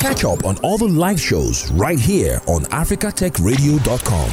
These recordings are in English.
Catch up on all the live shows right here on africatechradio.com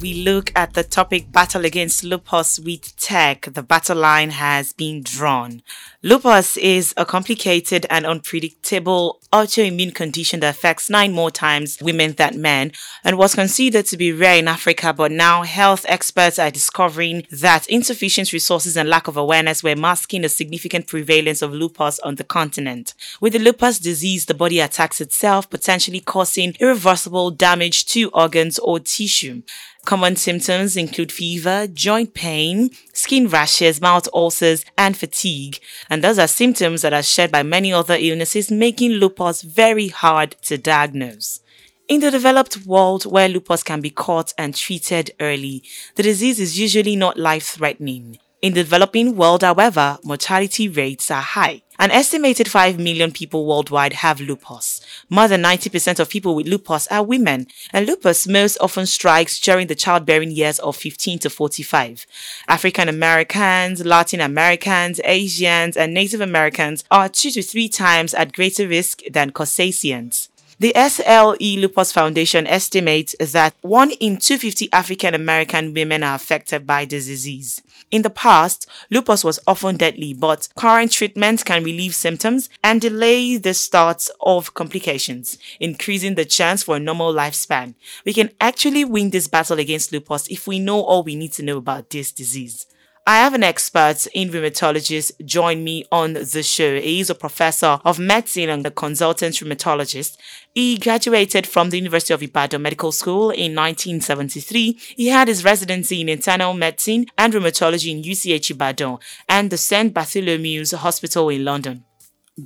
we look at the topic battle against lupus with tech, the battle line has been drawn. Lupus is a complicated and unpredictable autoimmune condition that affects nine more times women than men and was considered to be rare in Africa, but now health experts are discovering that insufficient resources and lack of awareness were masking a significant prevalence of lupus on the continent. With the lupus disease, the body attacks itself, potentially causing irreversible damage to organs or tissue. Common symptoms include fever, joint pain, skin rashes, mouth ulcers, and fatigue. And those are symptoms that are shared by many other illnesses, making lupus very hard to diagnose. In the developed world where lupus can be caught and treated early, the disease is usually not life threatening. In the developing world, however, mortality rates are high. An estimated 5 million people worldwide have lupus. More than 90% of people with lupus are women, and lupus most often strikes during the childbearing years of 15 to 45. African Americans, Latin Americans, Asians, and Native Americans are two to three times at greater risk than Caucasians. The SLE Lupus Foundation estimates that 1 in 250 African American women are affected by the disease. In the past, lupus was often deadly, but current treatments can relieve symptoms and delay the start of complications, increasing the chance for a normal lifespan. We can actually win this battle against lupus if we know all we need to know about this disease. I have an expert in rheumatologist join me on the show. He is a professor of medicine and a consultant rheumatologist. He graduated from the University of Ibadan Medical School in 1973. He had his residency in internal medicine and rheumatology in UCH Ibadan and the St. Bartholomew's Hospital in London.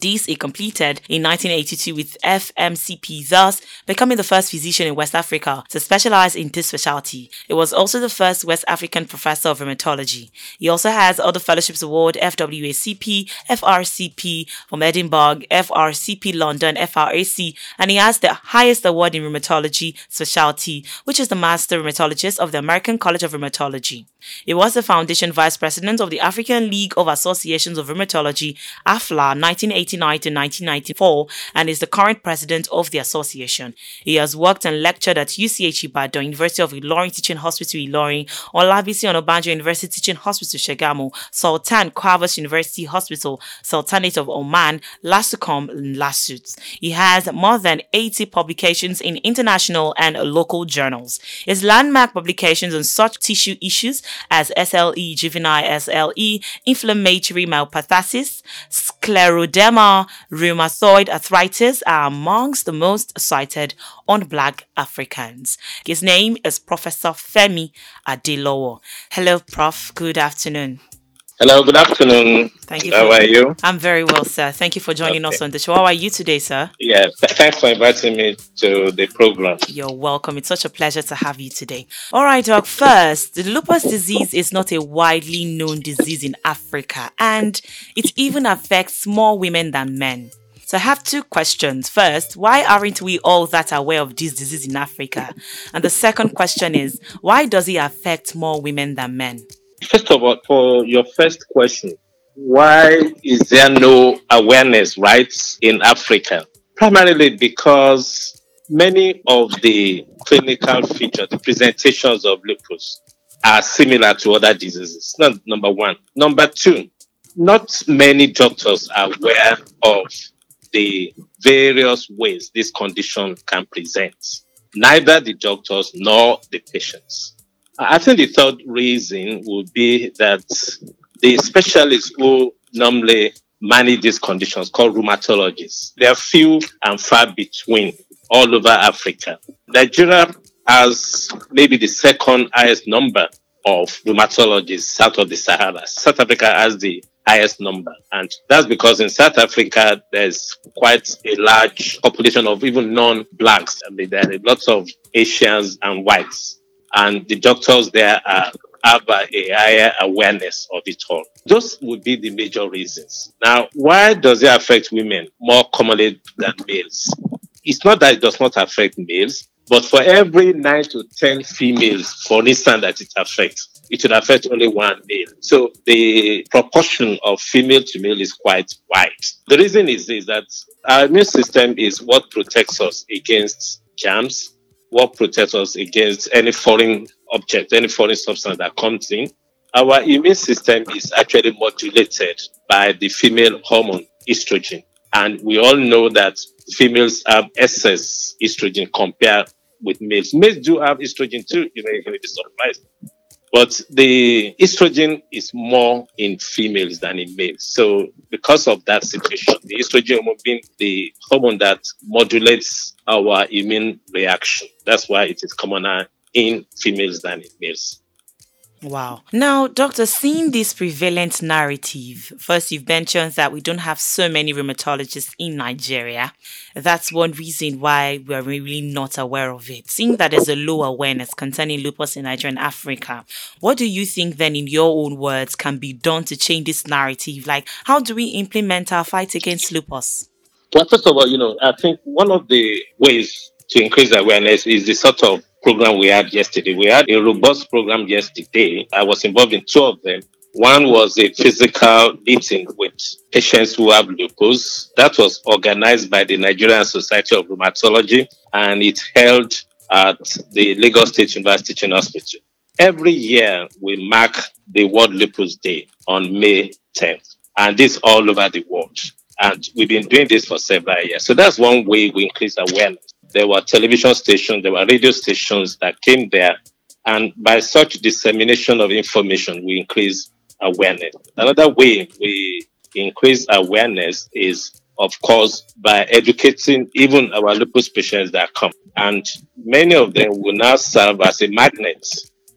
He completed in 1982 with FMCP, thus becoming the first physician in West Africa to specialize in this specialty. He was also the first West African professor of rheumatology. He also has other fellowships award FWACP, FRCP from Edinburgh, FRCP London, FRAC, and he has the highest award in rheumatology specialty, which is the Master Rheumatologist of the American College of Rheumatology. He was the foundation vice president of the African League of Associations of Rheumatology, AFLA, 1989 to 1994, and is the current president of the association. He has worked and lectured at UCH Ibadan, University of Ilorin Teaching Hospital Ilorin, Olabisi Onabanjo University Teaching Hospital Shagamu, Sultan Qaboos University Hospital, Sultanate of Oman, Lasucom, Lasut. He has more than 80 publications in international and local journals. His landmark publications on such tissue issues as SLE, juvenile SLE, inflammatory myopathies, scleroderma, rheumatoid arthritis are amongst the most cited on black Africans. His name is Professor Femi Adelowo. Hello, Prof. Good afternoon. Hello, good afternoon. Thank you. How for, are you? I'm very well, sir. Thank you for joining Okay. us on the show. How are you today, sir? Yeah, thanks for inviting me to the program. You're welcome. It's such a pleasure to have you today. All right, Doc. First, the lupus disease is not a widely known disease in Africa, and it even affects more women than men. So I have two questions. First, why aren't we all that aware of this disease in Africa? And the second question is, why does it affect more women than men? First of all, for your first question, why is there no awareness, right, in Africa? Primarily because many of the clinical features, the presentations of lupus are similar to other diseases. Number one. Number two, not many doctors are aware of the various ways this condition can present. Neither the doctors nor the patients. I think the third reason would be that the specialists who normally manage these conditions, called rheumatologists, they are few and far between all over Africa. Nigeria has maybe the second highest number of rheumatologists south of the Sahara. South Africa has the highest number. And that's because in South Africa, there's quite a large population of even non-blacks. I mean, there are lots of Asians and whites. And the doctors there are, have a, higher awareness of it all. Those would be the major reasons. Now, why does it affect women more commonly than males? It's not that it does not affect males, But for every nine to 10 females, for instance, that it affects, it would affect only one male. So the proportion of female to male is quite wide. The reason is, is that our immune system is what protects us against germs, what protects us against any foreign object, any foreign substance that comes in. Our immune system is actually modulated by the female hormone estrogen. And we all know that females have excess estrogen compared with males. Males do have estrogen too, you can be surprised. But the estrogen is more in females than in males. So because of that situation, the estrogen being the hormone that modulates our immune reaction. That's why it is commoner in females than in males. Wow. Now, Doctor, seeing this prevalent narrative, first you've mentioned that we don't have so many rheumatologists in Nigeria. That's one reason why we're really not aware of it. Seeing that there's a low awareness concerning lupus in Nigeria and Africa, what do you think then, in your own words, can be done to change this narrative? Like, how do we implement our fight against lupus? Well, first of all, you know, I think one of the ways to increase awareness is the sort of program we had yesterday. We had a robust program yesterday. I was involved in two of them. One was a physical meeting with patients who have lupus. That was organized by the Nigerian Society of Rheumatology and it held at the Lagos State University Teaching Hospital. Every year we mark the World Lupus Day on May 10th and this all over the world. And we've been doing this for several years. So that's one way we increase awareness there were television stations, there were radio stations that came there. And by such dissemination of information, we increase awareness. Another way we increase awareness is, of course, by educating even our lupus patients that come. And many of them will now serve as a magnet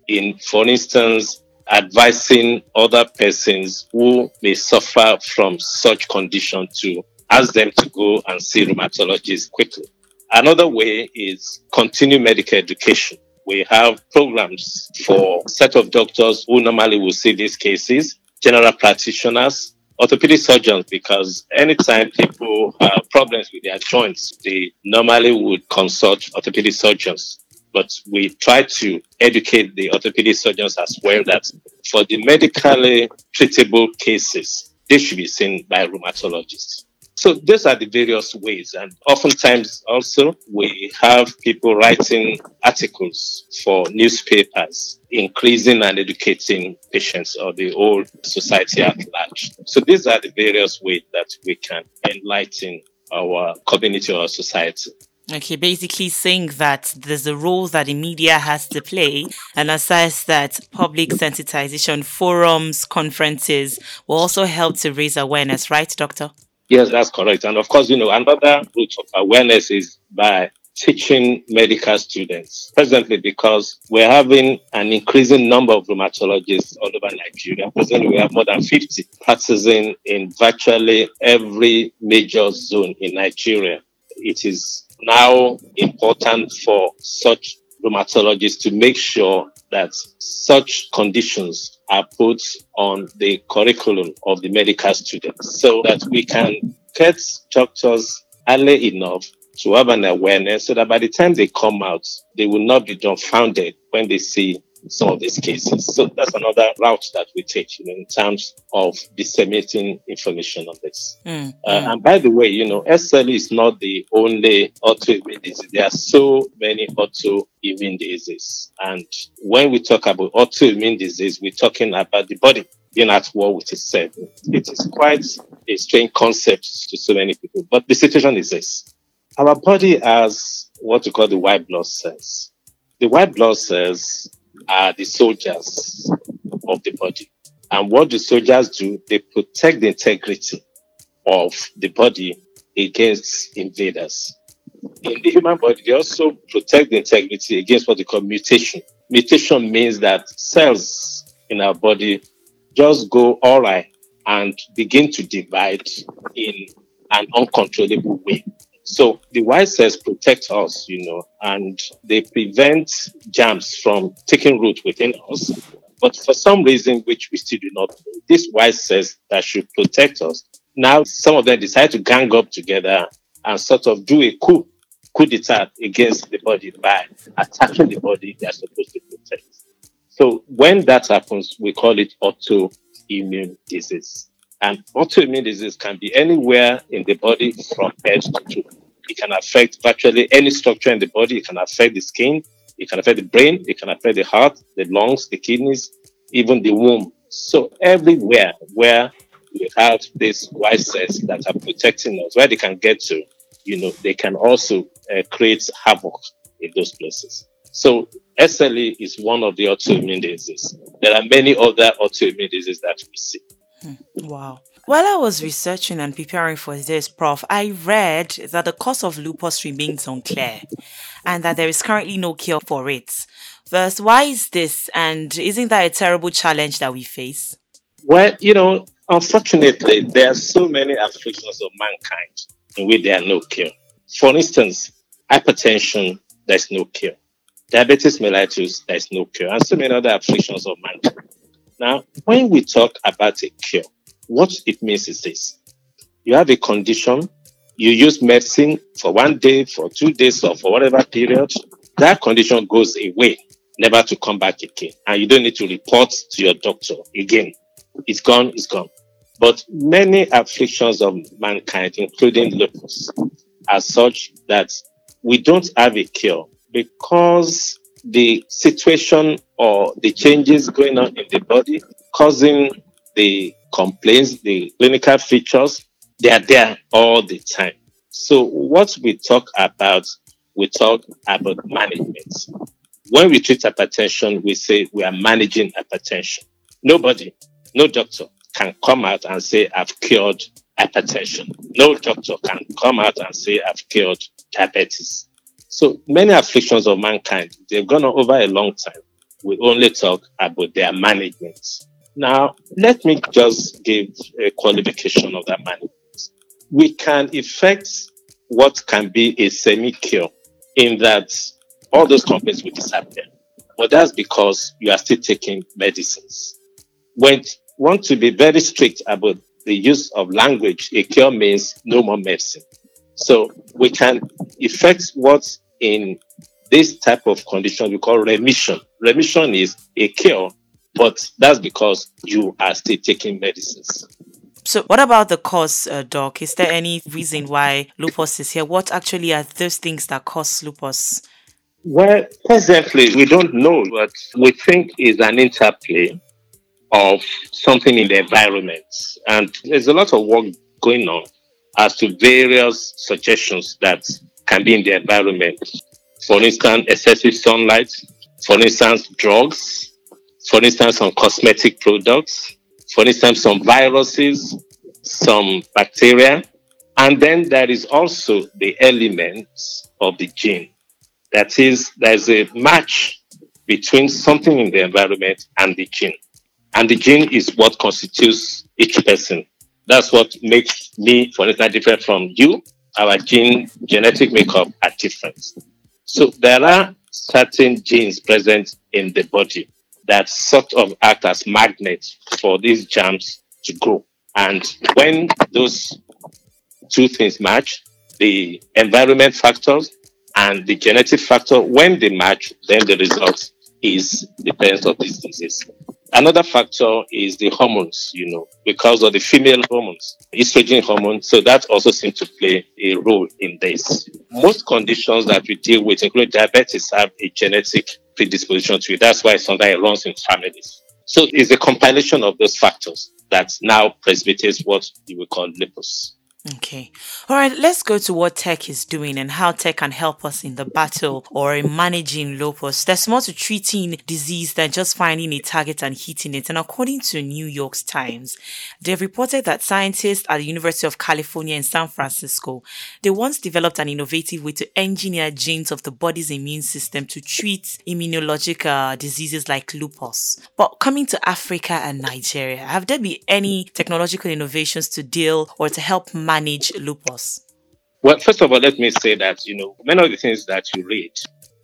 in, for instance, advising other persons who may suffer from such condition to ask them to go and see rheumatologists quickly. Another way is continue medical education. We have programs for set of doctors who normally will see these cases, general practitioners, orthopedic surgeons, because anytime people have problems with their joints, they normally would consult orthopedic surgeons. But we try to educate the orthopedic surgeons as well that for the medically treatable cases, they should be seen by rheumatologists. So these are the various ways. And oftentimes also we have people writing articles for newspapers, increasing and educating patients or the whole society at large. So these are the various ways that we can enlighten our community or society. Okay, basically saying that there's a role that the media has to play and aside that public sensitization forums, conferences will also help to raise awareness, right, doctor? Yes, that's correct. And of course, you know, another route of awareness is by teaching medical students presently because we're having an increasing number of rheumatologists all over Nigeria. Presently, we have more than 50 practicing in virtually every major zone in Nigeria. It is now important for such rheumatologists to make sure that such conditions are put on the curriculum of the medical students so that we can get doctors early enough to have an awareness so that by the time they come out, they will not be dumbfounded when they see some of these cases. So that's another route that we take, you know, in terms of disseminating information on this. Mm, uh. And by the way, you know, SLE is not the only autoimmune disease. There are so many autoimmune diseases. And when we talk about autoimmune disease, we're talking about the body being at war with itself. It is quite a strange concept to so many people. But the situation is this. Our body has what we call the white blood cells. The white blood cells are the soldiers of the body. And what the soldiers do, they protect the integrity of the body against invaders. In the human body, they also protect the integrity against what they call mutation. Mutation means that cells in our body just go all right and begin to divide in an uncontrollable way. So the white cells protect us, you know, and they prevent germs from taking root within us. But for some reason, which we still do not know, these white cells that should protect us, now some of them decide to gang up together and sort of do a coup coup d'etat against the body by attacking the body they are supposed to protect. So when that happens, we call it autoimmune disease. And autoimmune disease can be anywhere in the body from head to toe. It can affect virtually any structure in the body. It can affect the skin. It can affect the brain. It can affect the heart, the lungs, the kidneys, even the womb. So everywhere where we have these white cells that are protecting us, where they can get to, you know, they can also uh, create havoc in those places. So SLE is one of the autoimmune diseases. There are many other autoimmune diseases that we see. Wow. While I was researching and preparing for this, Prof, I read that the cause of lupus remains unclear and that there is currently no cure for it. First, why is this? And isn't that a terrible challenge that we face? Well, you know, unfortunately, there are so many afflictions of mankind in which there are no cure. For instance, hypertension, there's no cure. Diabetes mellitus, there's no cure. And so many other afflictions of mankind. Now, when we talk about a cure, what it means is this you have a condition, you use medicine for one day, for two days, or for whatever period, that condition goes away, never to come back again. And you don't need to report to your doctor again. It's gone, it's gone. But many afflictions of mankind, including lupus, are such that we don't have a cure because the situation or the changes going on in the body causing the complaints, the clinical features, they are there all the time. So what we talk about, we talk about management. When we treat hypertension, we say we are managing hypertension. Nobody, no doctor can come out and say, I've cured hypertension. No doctor can come out and say, I've cured diabetes. So many afflictions of mankind, they've gone on over a long time. We only talk about their management. Now, let me just give a qualification of that management. We can effect what can be a semi cure in that all those complaints will disappear. But that's because you are still taking medicines. When want to be very strict about the use of language, a cure means no more medicine. So we can effect what in this type of condition we call remission. Remission is a cure but that's because you are still taking medicines. So, what about the cause, uh, Doc? Is there any reason why lupus is here? What actually are those things that cause lupus? Well, presently, we don't know, but we think is an interplay of something in the environment. And there's a lot of work going on as to various suggestions that can be in the environment. For instance, excessive sunlight, for instance, drugs, for instance, some cosmetic products, for instance, some viruses, some bacteria. And then there is also the elements of the gene. That is, there's a match between something in the environment and the gene. And the gene is what constitutes each person. That's what makes me, for instance, different from you. Our gene genetic makeup are different. So there are certain genes present in the body that sort of act as magnets for these germs to grow. And when those two things match, the environment factors and the genetic factor, when they match, then the result is the presence of this disease. Another factor is the hormones, you know, because of the female hormones, estrogen hormone. So that also seems to play a role in this. Most conditions that we deal with, including diabetes, have a genetic predisposition to it. That's why sometimes it runs in families. So it's a compilation of those factors that now precipitates what you would call lupus. Okay. All right. Let's go to what tech is doing and how tech can help us in the battle or in managing lupus. There's more to treating disease than just finding a target and hitting it. And according to New York Times, they've reported that scientists at the University of California in San Francisco, they once developed an innovative way to engineer genes of the body's immune system to treat immunological diseases like lupus. But coming to Africa and Nigeria, have there been any technological innovations to deal or to help manage manage lupus? Well, first of all, let me say that, you know, many of the things that you read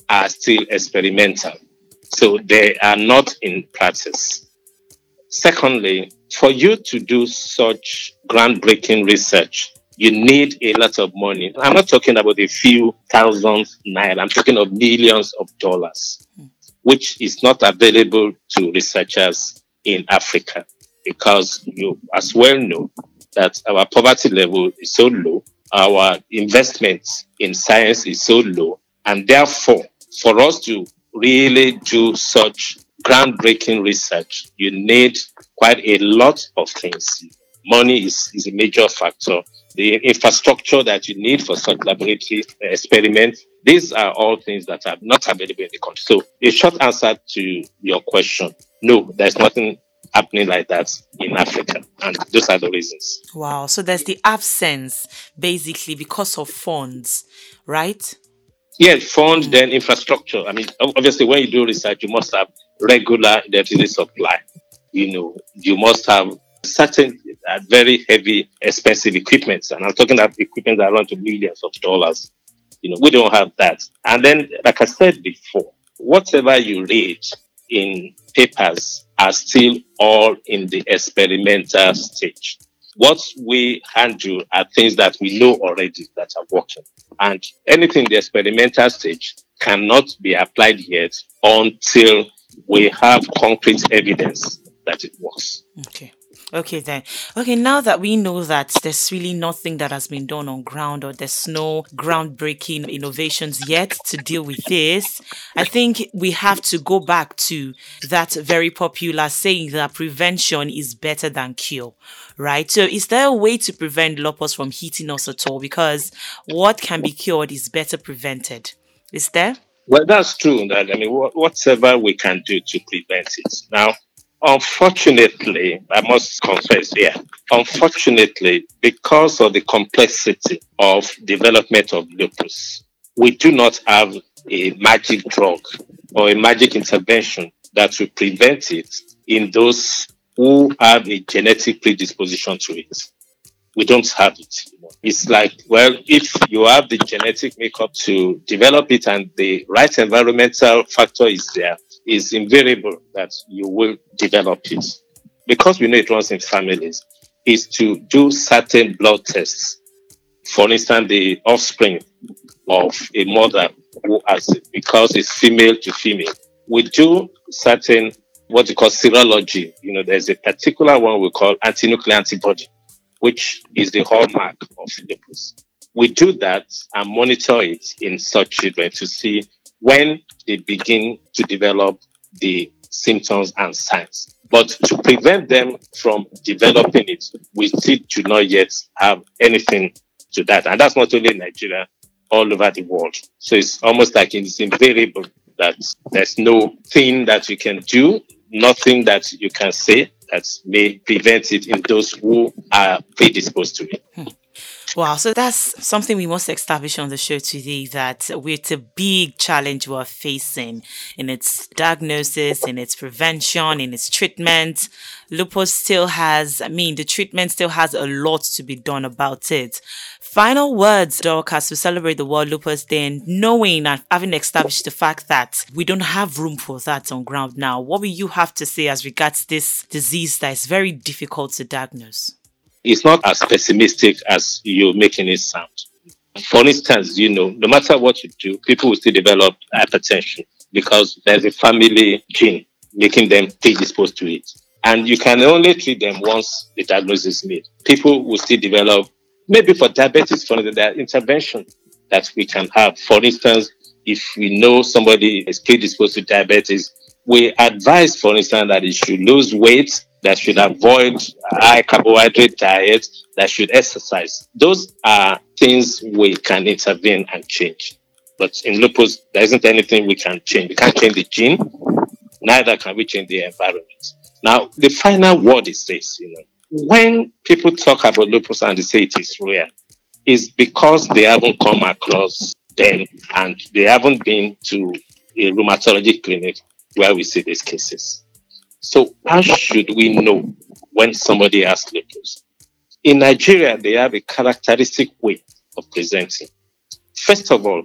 are still experimental. So they are not in practice. Secondly, for you to do such groundbreaking research you need a lot of money. I'm not talking about a few thousands naira. I'm talking of millions of dollars, which is not available to researchers in Africa because you as well know that our poverty level is so low, our investment in science is so low, and therefore, for us to really do such groundbreaking research, you need quite a lot of things. Money is, is a major factor. The infrastructure that you need for such laboratory experiments, these are all things that are not available in the country. So, a short answer to your question no, there's nothing happening like that in Africa. And those are the reasons. Wow. So there's the absence basically because of funds, right? Yes, funds, mm. then infrastructure. I mean, obviously, when you do research, you must have regular electricity supply. You know, you must have certain uh, very heavy, expensive equipment. And I'm talking about equipment that run to millions of dollars. You know, we don't have that. And then, like I said before, whatever you read in papers are still all in the experimental stage. What we handle are things that we know already that are working. And anything in the experimental stage cannot be applied yet until we have concrete evidence that it works. Okay. Okay, then. Okay, now that we know that there's really nothing that has been done on ground or there's no groundbreaking innovations yet to deal with this, I think we have to go back to that very popular saying that prevention is better than cure, right? So, is there a way to prevent lupus from hitting us at all? Because what can be cured is better prevented. Is there? Well, that's true. That I mean, whatever we can do to prevent it. Now, Unfortunately, I must confess here, unfortunately, because of the complexity of development of lupus, we do not have a magic drug or a magic intervention that will prevent it in those who have a genetic predisposition to it. We don't have it. It's like, well, if you have the genetic makeup to develop it and the right environmental factor is there, is invariable that you will develop it. Because we know it runs in families, is to do certain blood tests. For instance, the offspring of a mother who has it because it's female to female. We do certain what we call serology. You know, there's a particular one we call anti-nuclear antibody, which is the hallmark of lupus. We do that and monitor it in such children to see when they begin to develop the symptoms and signs. But to prevent them from developing it, we still do not yet have anything to that. And that's not only Nigeria, all over the world. So it's almost like it's invariable that there's no thing that you can do, nothing that you can say that may prevent it in those who are predisposed to it. Hmm. Wow, so that's something we must establish on the show today that it's a big challenge we're facing in its diagnosis, in its prevention, in its treatment. Lupus still has, I mean, the treatment still has a lot to be done about it. Final words, Dorcas, to celebrate the World Lupus Day and knowing and having established the fact that we don't have room for that on ground now. What will you have to say as regards this disease that is very difficult to diagnose? it's not as pessimistic as you're making it sound. For instance, you know, no matter what you do, people will still develop hypertension because there's a family gene making them predisposed to it. And you can only treat them once the diagnosis is made. People will still develop, maybe for diabetes, for there intervention that we can have. For instance, if we know somebody is predisposed to diabetes, we advise, for instance, that he should lose weight that should avoid high carbohydrate diet, that should exercise. Those are things we can intervene and change. But in lupus, there isn't anything we can change. We can't change the gene, neither can we change the environment. Now, the final word is this, you know, when people talk about lupus and they say it is rare, it's because they haven't come across them and they haven't been to a rheumatology clinic where we see these cases. So how should we know when somebody has lupus? In Nigeria, they have a characteristic way of presenting. First of all,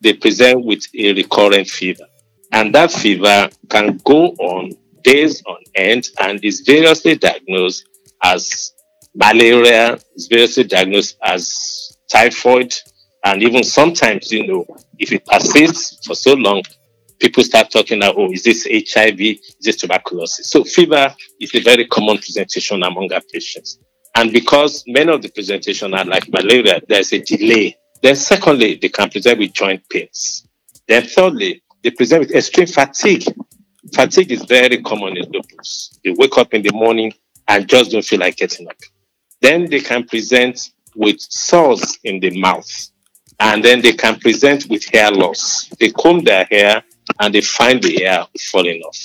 they present with a recurrent fever. And that fever can go on days on end and is variously diagnosed as malaria is variously diagnosed as typhoid. And even sometimes, you know, if it persists for so long, people start talking about, oh, is this HIV? Is this tuberculosis? So fever is a very common presentation among our patients. And because many of the presentation are like malaria, there's a delay. Then secondly, they can present with joint pains. Then thirdly, they present with extreme fatigue. Fatigue is very common in lupus. They wake up in the morning and just don't feel like getting up. Then they can present with sores in the mouth. And then they can present with hair loss. They comb their hair and they find the hair falling off.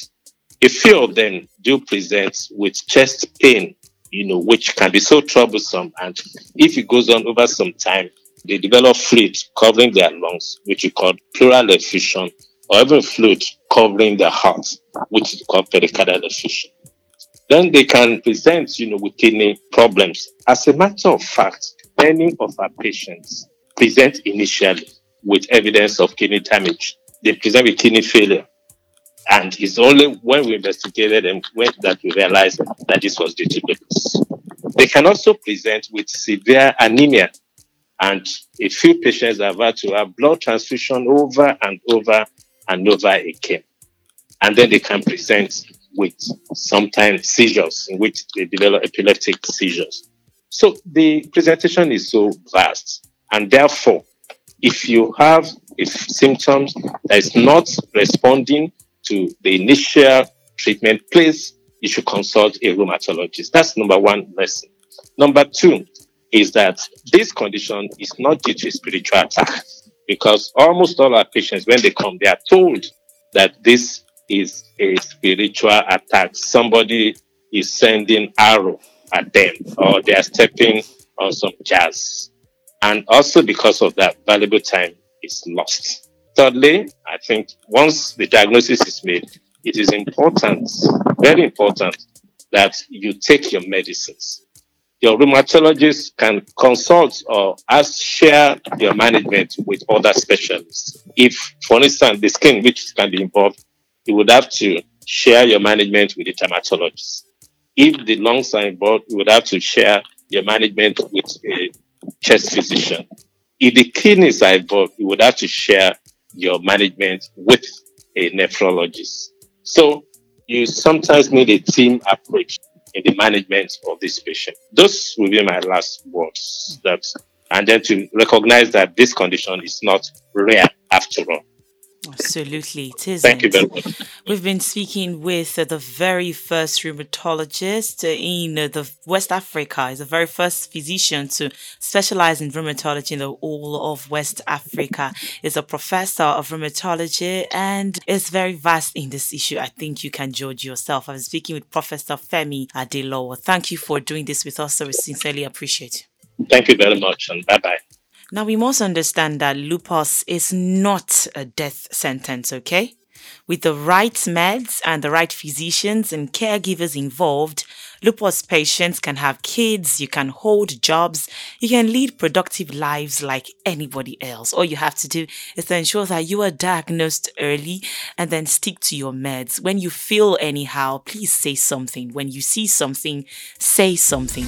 A few of them do present with chest pain, you know, which can be so troublesome. And if it goes on over some time, they develop fluid covering their lungs, which we call pleural effusion, or even fluid covering their heart, which is called pericardial effusion. Then they can present, you know, with kidney problems. As a matter of fact, many of our patients present initially with evidence of kidney damage. They present with kidney failure. And it's only when we investigated them when that we realized that this was due to. They can also present with severe anemia. And a few patients have had to have blood transfusion over and over and over again. And then they can present with sometimes seizures in which they develop epileptic seizures. So the presentation is so vast. And therefore, if you have if symptoms that is not responding to the initial treatment, please you should consult a rheumatologist. That's number one lesson. Number two is that this condition is not due to a spiritual attack because almost all our patients, when they come, they are told that this is a spiritual attack. Somebody is sending arrow at them or they are stepping on some jazz. And also because of that, valuable time is lost. Thirdly, I think once the diagnosis is made, it is important, very important, that you take your medicines. Your rheumatologist can consult or ask share your management with other specialists. If, for instance, the skin, which can be involved, you would have to share your management with the dermatologist. If the lungs are involved, you would have to share your management with a chest physician. If the kidneys are involved, you would have to share your management with a nephrologist. So you sometimes need a team approach in the management of this patient. Those will be my last words. That and then to recognize that this condition is not rare after all. Absolutely, it is. Thank you very much. We've been speaking with uh, the very first rheumatologist uh, in uh, the West Africa. He's the very first physician to specialize in rheumatology in the whole of West Africa. He's a professor of rheumatology and is very vast in this issue. I think you can judge yourself. I was speaking with Professor Femi Adelowo. Thank you for doing this with us. So we sincerely appreciate it. Thank you very much, and bye bye. Now, we must understand that lupus is not a death sentence, okay? With the right meds and the right physicians and caregivers involved, lupus patients can have kids, you can hold jobs, you can lead productive lives like anybody else. All you have to do is to ensure that you are diagnosed early and then stick to your meds. When you feel anyhow, please say something. When you see something, say something.